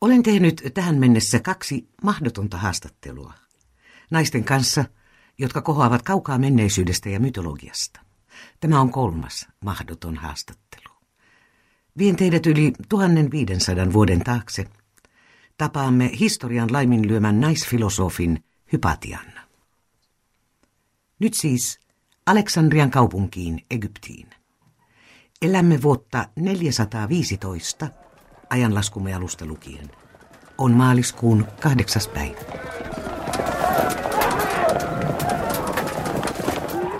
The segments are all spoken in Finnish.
Olen tehnyt tähän mennessä kaksi mahdotonta haastattelua. Naisten kanssa, jotka kohoavat kaukaa menneisyydestä ja mytologiasta. Tämä on kolmas mahdoton haastattelu. Vien teidät yli 1500 vuoden taakse. Tapaamme historian laiminlyömän naisfilosofin Hypatian. Nyt siis Aleksandrian kaupunkiin Egyptiin. Elämme vuotta 415 ajanlaskumme alusta lukien. On maaliskuun kahdeksas päivä.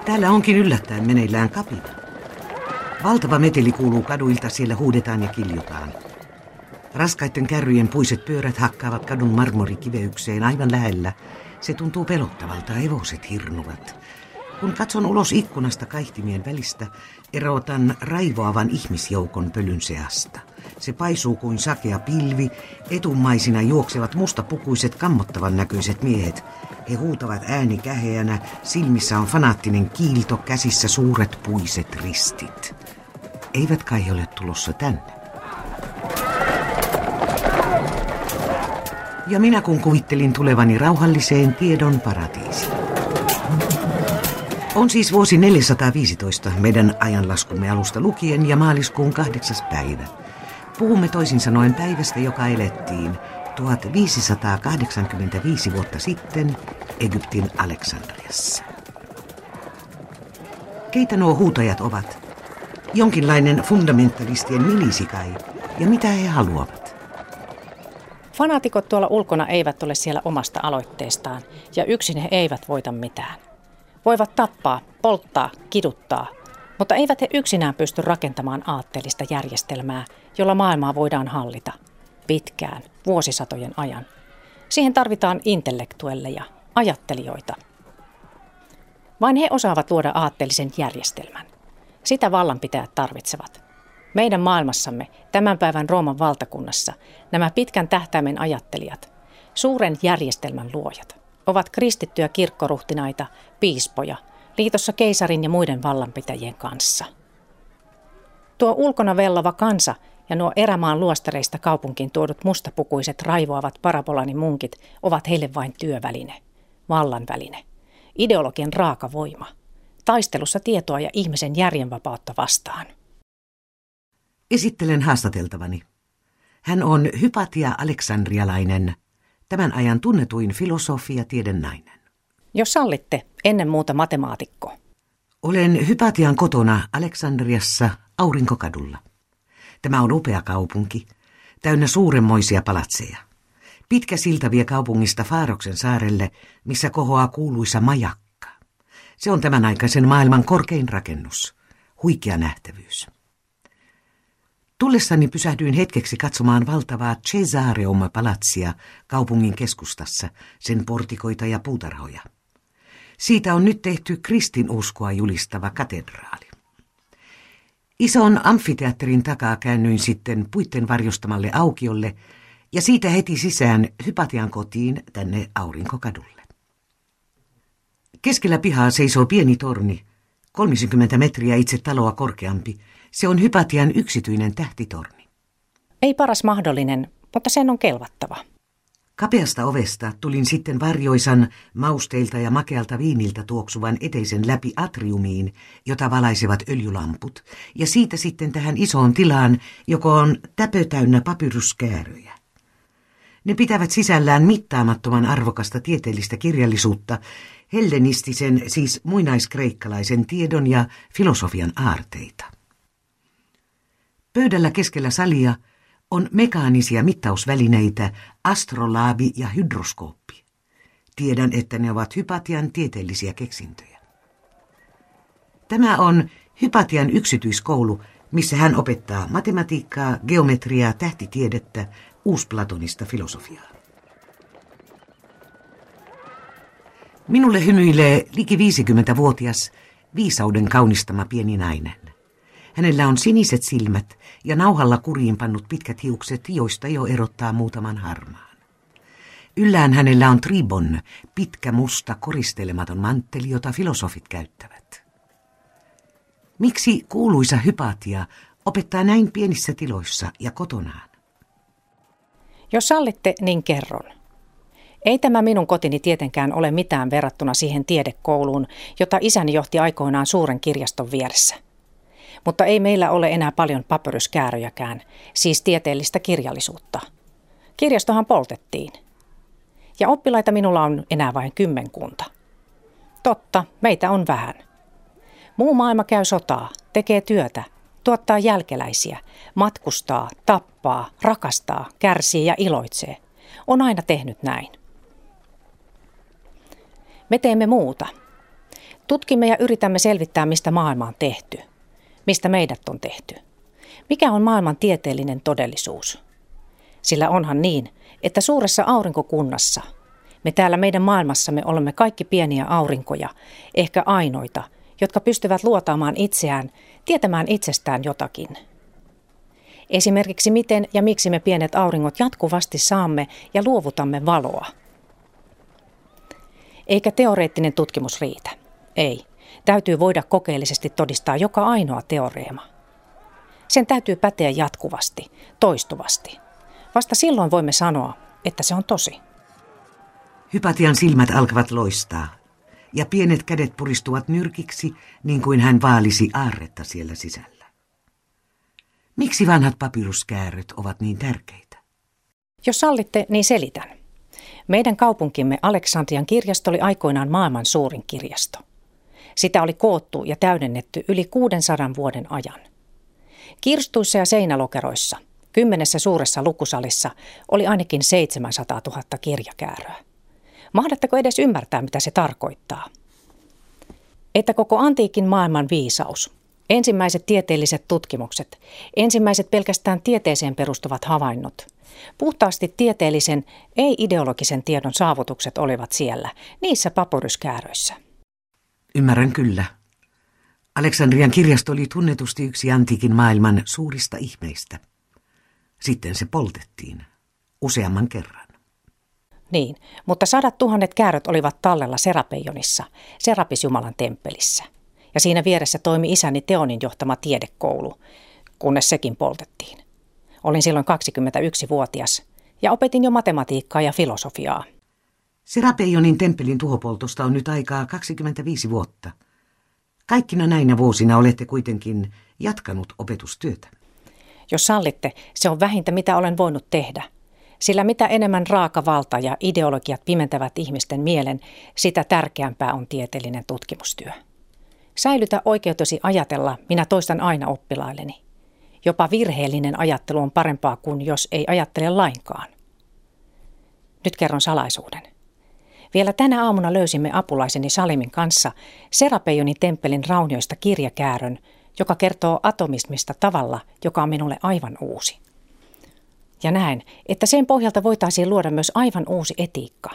Täällä onkin yllättäen meneillään kapina. Valtava meteli kuuluu kaduilta, siellä huudetaan ja kiljutaan. Raskaiden kärryjen puiset pyörät hakkaavat kadun marmorikiveykseen aivan lähellä. Se tuntuu pelottavalta, evoset hirnuvat. Kun katson ulos ikkunasta kaihtimien välistä, erotan raivoavan ihmisjoukon pölyn seasta. Se paisuu kuin sakea pilvi, etumaisina juoksevat mustapukuiset kammottavan näköiset miehet. He huutavat ääni käheänä, silmissä on fanaattinen kiilto, käsissä suuret puiset ristit. Eivät kai ole tulossa tänne. Ja minä kun kuvittelin tulevani rauhalliseen tiedon paratiisiin. On siis vuosi 415 meidän ajanlaskumme alusta lukien ja maaliskuun kahdeksas päivä. Puhumme toisin sanoen päivästä, joka elettiin 1585 vuotta sitten Egyptin Aleksandriassa. Keitä nuo huutajat ovat? Jonkinlainen fundamentalistien milisikai. Ja mitä he haluavat? Fanaatikot tuolla ulkona eivät ole siellä omasta aloitteestaan ja yksin he eivät voita mitään. Voivat tappaa, polttaa, kiduttaa, mutta eivät he yksinään pysty rakentamaan aatteellista järjestelmää, jolla maailmaa voidaan hallita pitkään, vuosisatojen ajan. Siihen tarvitaan intellektuelleja, ajattelijoita. Vain he osaavat luoda aatteellisen järjestelmän. Sitä vallanpitäjät tarvitsevat. Meidän maailmassamme, tämän päivän Rooman valtakunnassa, nämä pitkän tähtäimen ajattelijat, suuren järjestelmän luojat, ovat kristittyjä kirkkoruhtinaita, piispoja, liitossa keisarin ja muiden vallanpitäjien kanssa. Tuo ulkona vellova kansa ja nuo erämaan luostareista kaupunkiin tuodut mustapukuiset raivoavat parabolani munkit ovat heille vain työväline, vallanväline, ideologian raaka voima, taistelussa tietoa ja ihmisen järjenvapautta vastaan. Esittelen haastateltavani. Hän on Hypatia Aleksandrialainen, tämän ajan tunnetuin filosofia nainen. Jos sallitte, ennen muuta matemaatikko. Olen Hypatian kotona Aleksandriassa Aurinkokadulla. Tämä on upea kaupunki, täynnä suuremmoisia palatseja. Pitkä silta vie kaupungista Faaroksen saarelle, missä kohoaa kuuluisa majakka. Se on tämän aikaisen maailman korkein rakennus. Huikea nähtävyys. Tullessani pysähdyin hetkeksi katsomaan valtavaa Cesareum-palatsia kaupungin keskustassa, sen portikoita ja puutarhoja. Siitä on nyt tehty kristinuskoa julistava katedraali. Ison amfiteatterin takaa käännyin sitten puitten varjostamalle aukiolle ja siitä heti sisään Hypatian kotiin tänne Aurinkokadulle. Keskellä pihaa seisoo pieni torni, 30 metriä itse taloa korkeampi. Se on Hypatian yksityinen tähtitorni. Ei paras mahdollinen, mutta sen on kelvattava. Kapeasta ovesta tulin sitten varjoisan mausteilta ja makealta viiniltä tuoksuvan eteisen läpi atriumiin, jota valaisevat öljylamput, ja siitä sitten tähän isoon tilaan, joka on täpötäynnä papyruskääröjä. Ne pitävät sisällään mittaamattoman arvokasta tieteellistä kirjallisuutta, hellenistisen, siis muinaiskreikkalaisen tiedon ja filosofian aarteita. Pöydällä keskellä salia – on mekaanisia mittausvälineitä, astrolaabi ja hydroskooppi. Tiedän, että ne ovat Hypatian tieteellisiä keksintöjä. Tämä on Hypatian yksityiskoulu, missä hän opettaa matematiikkaa, geometriaa, tähtitiedettä, uusplatonista filosofiaa. Minulle hymyilee liki 50-vuotias, viisauden kaunistama pieni nainen. Hänellä on siniset silmät ja nauhalla kuriin pannut pitkät hiukset, joista jo erottaa muutaman harmaan. Yllään hänellä on tribon, pitkä musta koristelematon mantteli, jota filosofit käyttävät. Miksi kuuluisa hypatia opettaa näin pienissä tiloissa ja kotonaan? Jos sallitte, niin kerron. Ei tämä minun kotini tietenkään ole mitään verrattuna siihen tiedekouluun, jota isäni johti aikoinaan suuren kirjaston vieressä. Mutta ei meillä ole enää paljon papyryskääröjäkään, siis tieteellistä kirjallisuutta. Kirjastohan poltettiin. Ja oppilaita minulla on enää vain kymmenkunta. Totta, meitä on vähän. Muu maailma käy sotaa, tekee työtä, tuottaa jälkeläisiä, matkustaa, tappaa, rakastaa, kärsii ja iloitsee. On aina tehnyt näin. Me teemme muuta. Tutkimme ja yritämme selvittää, mistä maailma on tehty. Mistä meidät on tehty. Mikä on maailman tieteellinen todellisuus? Sillä onhan niin, että suuressa aurinkokunnassa, me täällä meidän maailmassamme olemme kaikki pieniä aurinkoja, ehkä ainoita, jotka pystyvät luotaamaan itseään, tietämään itsestään jotakin. Esimerkiksi miten ja miksi me pienet auringot jatkuvasti saamme ja luovutamme valoa – eikä teoreettinen tutkimus riitä. Ei. Täytyy voida kokeellisesti todistaa joka ainoa teoreema. Sen täytyy päteä jatkuvasti, toistuvasti. Vasta silloin voimme sanoa, että se on tosi. Hypatian silmät alkavat loistaa, ja pienet kädet puristuvat nyrkiksi, niin kuin hän vaalisi aarretta siellä sisällä. Miksi vanhat papyruskääröt ovat niin tärkeitä? Jos sallitte, niin selitän. Meidän kaupunkimme Aleksandrian kirjasto oli aikoinaan maailman suurin kirjasto. Sitä oli koottu ja täydennetty yli 600 vuoden ajan. Kirstuissa ja seinälokeroissa, kymmenessä suuressa lukusalissa, oli ainakin 700 000 kirjakääröä. Mahdatteko edes ymmärtää, mitä se tarkoittaa? Että koko antiikin maailman viisaus, ensimmäiset tieteelliset tutkimukset, ensimmäiset pelkästään tieteeseen perustuvat havainnot – Puhtaasti tieteellisen, ei-ideologisen tiedon saavutukset olivat siellä, niissä papyryskääröissä. Ymmärrän kyllä. Aleksandrian kirjasto oli tunnetusti yksi antiikin maailman suurista ihmeistä. Sitten se poltettiin useamman kerran. Niin, mutta sadat tuhannet kääröt olivat tallella Serapeijonissa, Serapis Jumalan temppelissä. Ja siinä vieressä toimi isäni Teonin johtama tiedekoulu, kunnes sekin poltettiin. Olin silloin 21-vuotias ja opetin jo matematiikkaa ja filosofiaa. Serapeijonin temppelin tuhopoltosta on nyt aikaa 25 vuotta. Kaikkina näinä vuosina olette kuitenkin jatkanut opetustyötä. Jos sallitte, se on vähintä mitä olen voinut tehdä. Sillä mitä enemmän raaka valta ja ideologiat pimentävät ihmisten mielen, sitä tärkeämpää on tieteellinen tutkimustyö. Säilytä oikeutesi ajatella, minä toistan aina oppilailleni. Jopa virheellinen ajattelu on parempaa kuin jos ei ajattele lainkaan. Nyt kerron salaisuuden. Vielä tänä aamuna löysimme apulaiseni Salimin kanssa Serapeijonin temppelin raunioista kirjakäärön, joka kertoo atomismista tavalla, joka on minulle aivan uusi. Ja näen, että sen pohjalta voitaisiin luoda myös aivan uusi etiikka.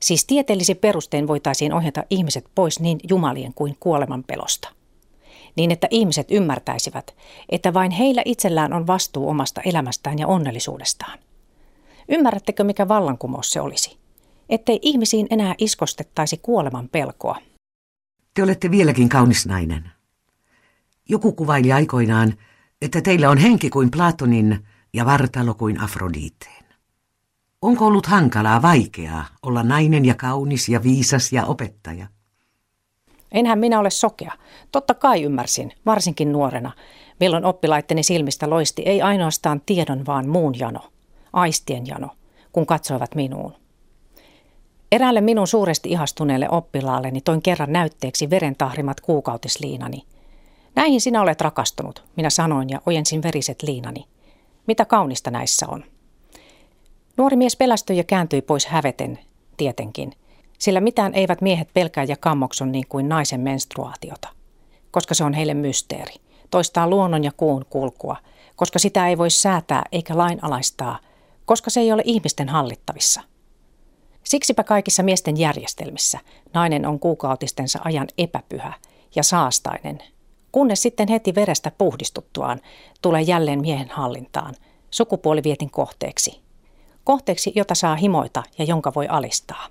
Siis tieteellisin perustein voitaisiin ohjata ihmiset pois niin jumalien kuin kuoleman pelosta – niin että ihmiset ymmärtäisivät, että vain heillä itsellään on vastuu omasta elämästään ja onnellisuudestaan. Ymmärrättekö, mikä vallankumous se olisi? Ettei ihmisiin enää iskostettaisi kuoleman pelkoa. Te olette vieläkin kaunis nainen. Joku kuvaili aikoinaan, että teillä on henki kuin Platonin ja vartalo kuin Afroditeen. Onko ollut hankalaa, vaikeaa olla nainen ja kaunis ja viisas ja opettaja? Enhän minä ole sokea. Totta kai ymmärsin, varsinkin nuorena, milloin oppilaitteni silmistä loisti ei ainoastaan tiedon, vaan muun jano, aistien jano, kun katsoivat minuun. Eräälle minun suuresti ihastuneelle oppilaalleni toin kerran näytteeksi verentahrimat kuukautisliinani. Näihin sinä olet rakastunut, minä sanoin ja ojensin veriset liinani. Mitä kaunista näissä on. Nuori mies pelästyi ja kääntyi pois häveten, tietenkin – sillä mitään eivät miehet pelkää ja kammoksu niin kuin naisen menstruaatiota, koska se on heille mysteeri. Toistaa luonnon ja kuun kulkua, koska sitä ei voi säätää eikä lainalaistaa, koska se ei ole ihmisten hallittavissa. Siksipä kaikissa miesten järjestelmissä nainen on kuukautistensa ajan epäpyhä ja saastainen, kunnes sitten heti verestä puhdistuttuaan tulee jälleen miehen hallintaan, sukupuolivietin kohteeksi. Kohteeksi, jota saa himoita ja jonka voi alistaa.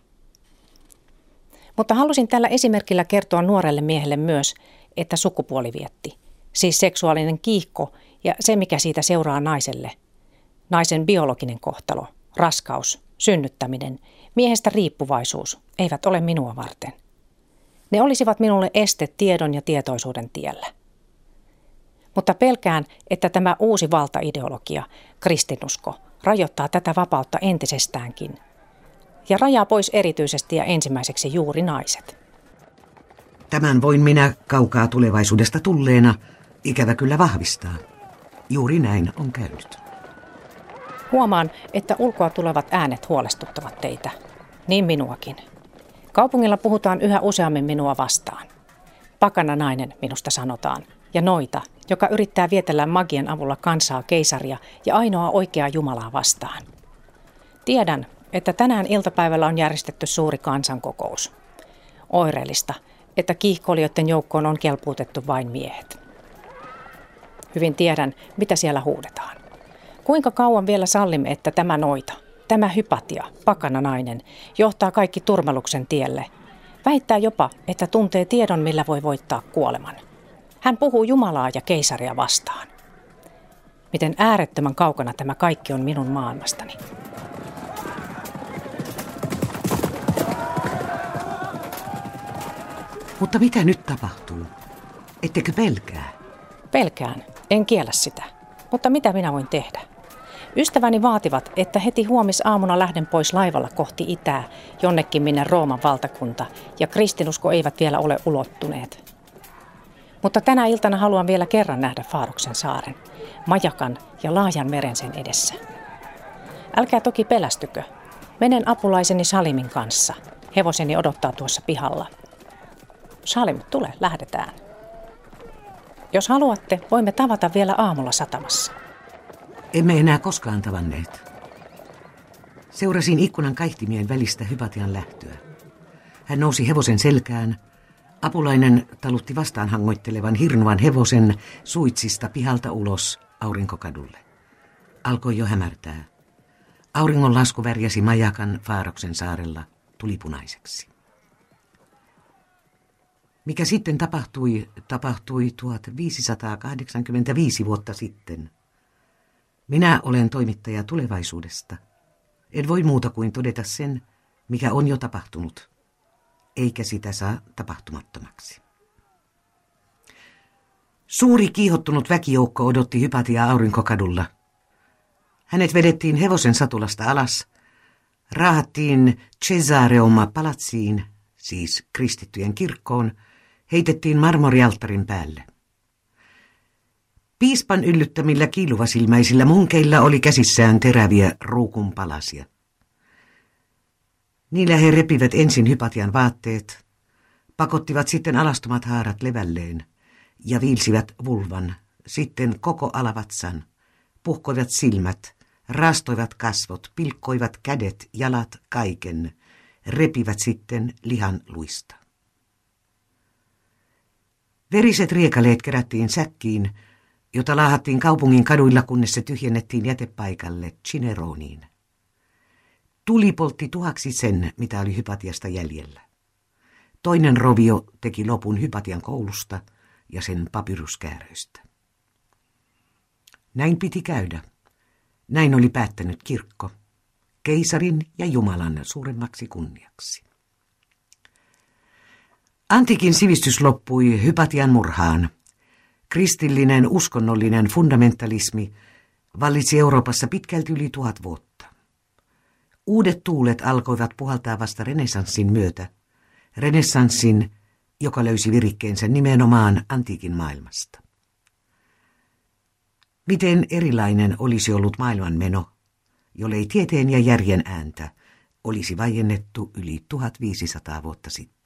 Mutta halusin tällä esimerkillä kertoa nuorelle miehelle myös, että sukupuoli vietti, siis seksuaalinen kiihko ja se, mikä siitä seuraa naiselle, naisen biologinen kohtalo, raskaus, synnyttäminen, miehestä riippuvaisuus eivät ole minua varten. Ne olisivat minulle este tiedon ja tietoisuuden tiellä. Mutta pelkään, että tämä uusi valtaideologia, kristinusko, rajoittaa tätä vapautta entisestäänkin. Ja rajaa pois erityisesti ja ensimmäiseksi juuri naiset. Tämän voin minä kaukaa tulevaisuudesta tulleena ikävä kyllä vahvistaa. Juuri näin on käynyt. Huomaan, että ulkoa tulevat äänet huolestuttavat teitä. Niin minuakin. Kaupungilla puhutaan yhä useammin minua vastaan. Pakana nainen minusta sanotaan, ja noita, joka yrittää vietellä magian avulla kansaa keisaria ja ainoa oikeaa Jumalaa vastaan. Tiedän, että tänään iltapäivällä on järjestetty suuri kansankokous. Oireellista, että kiihkoilijoiden joukkoon on kelpuutettu vain miehet. Hyvin tiedän, mitä siellä huudetaan. Kuinka kauan vielä sallimme, että tämä noita, tämä hypatia, pakana nainen, johtaa kaikki turmeluksen tielle? Väittää jopa, että tuntee tiedon, millä voi voittaa kuoleman. Hän puhuu Jumalaa ja keisaria vastaan. Miten äärettömän kaukana tämä kaikki on minun maailmastani. Mutta mitä nyt tapahtuu? Ettekö pelkää? Pelkään. En kiellä sitä. Mutta mitä minä voin tehdä? Ystäväni vaativat, että heti huomis aamuna lähden pois laivalla kohti itää, jonnekin minne Rooman valtakunta, ja kristinusko eivät vielä ole ulottuneet. Mutta tänä iltana haluan vielä kerran nähdä Faaruksen saaren, majakan ja laajan meren sen edessä. Älkää toki pelästykö. Menen apulaiseni Salimin kanssa. Hevoseni odottaa tuossa pihalla. Salim, tule, lähdetään. Jos haluatte, voimme tavata vielä aamulla satamassa. Emme enää koskaan tavanneet. Seurasin ikkunan kaihtimien välistä hypatian lähtöä. Hän nousi hevosen selkään. Apulainen talutti vastaan hangoittelevan hirnuan hevosen suitsista pihalta ulos aurinkokadulle. Alkoi jo hämärtää. Auringon lasku värjäsi majakan Faaroksen saarella tulipunaiseksi. Mikä sitten tapahtui, tapahtui 1585 vuotta sitten. Minä olen toimittaja tulevaisuudesta. En voi muuta kuin todeta sen, mikä on jo tapahtunut, eikä sitä saa tapahtumattomaksi. Suuri kiihottunut väkijoukko odotti hypatia aurinkokadulla. Hänet vedettiin hevosen satulasta alas, raahattiin Cesareoma palatsiin, siis kristittyjen kirkkoon, heitettiin marmorialttarin päälle. Piispan yllyttämillä kiiluvasilmäisillä munkeilla oli käsissään teräviä ruukunpalasia. Niillä he repivät ensin hypatian vaatteet, pakottivat sitten alastomat haarat levälleen ja viilsivät vulvan, sitten koko alavatsan, puhkoivat silmät, rastoivat kasvot, pilkkoivat kädet, jalat, kaiken, repivät sitten lihan luista. Veriset riekaleet kerättiin säkkiin, jota laahattiin kaupungin kaduilla, kunnes se tyhjennettiin jätepaikalle Chineroniin. Tuli poltti tuhaksi sen, mitä oli Hypatiasta jäljellä. Toinen rovio teki lopun Hypatian koulusta ja sen papyruskääröistä. Näin piti käydä. Näin oli päättänyt kirkko, keisarin ja Jumalan suuremmaksi kunniaksi. Antikin sivistys loppui Hypatian murhaan. Kristillinen uskonnollinen fundamentalismi vallitsi Euroopassa pitkälti yli tuhat vuotta. Uudet tuulet alkoivat puhaltaa vasta renessanssin myötä. Renessanssin, joka löysi virikkeensä nimenomaan antiikin maailmasta. Miten erilainen olisi ollut maailmanmeno, jollei tieteen ja järjen ääntä olisi vaiennettu yli 1500 vuotta sitten.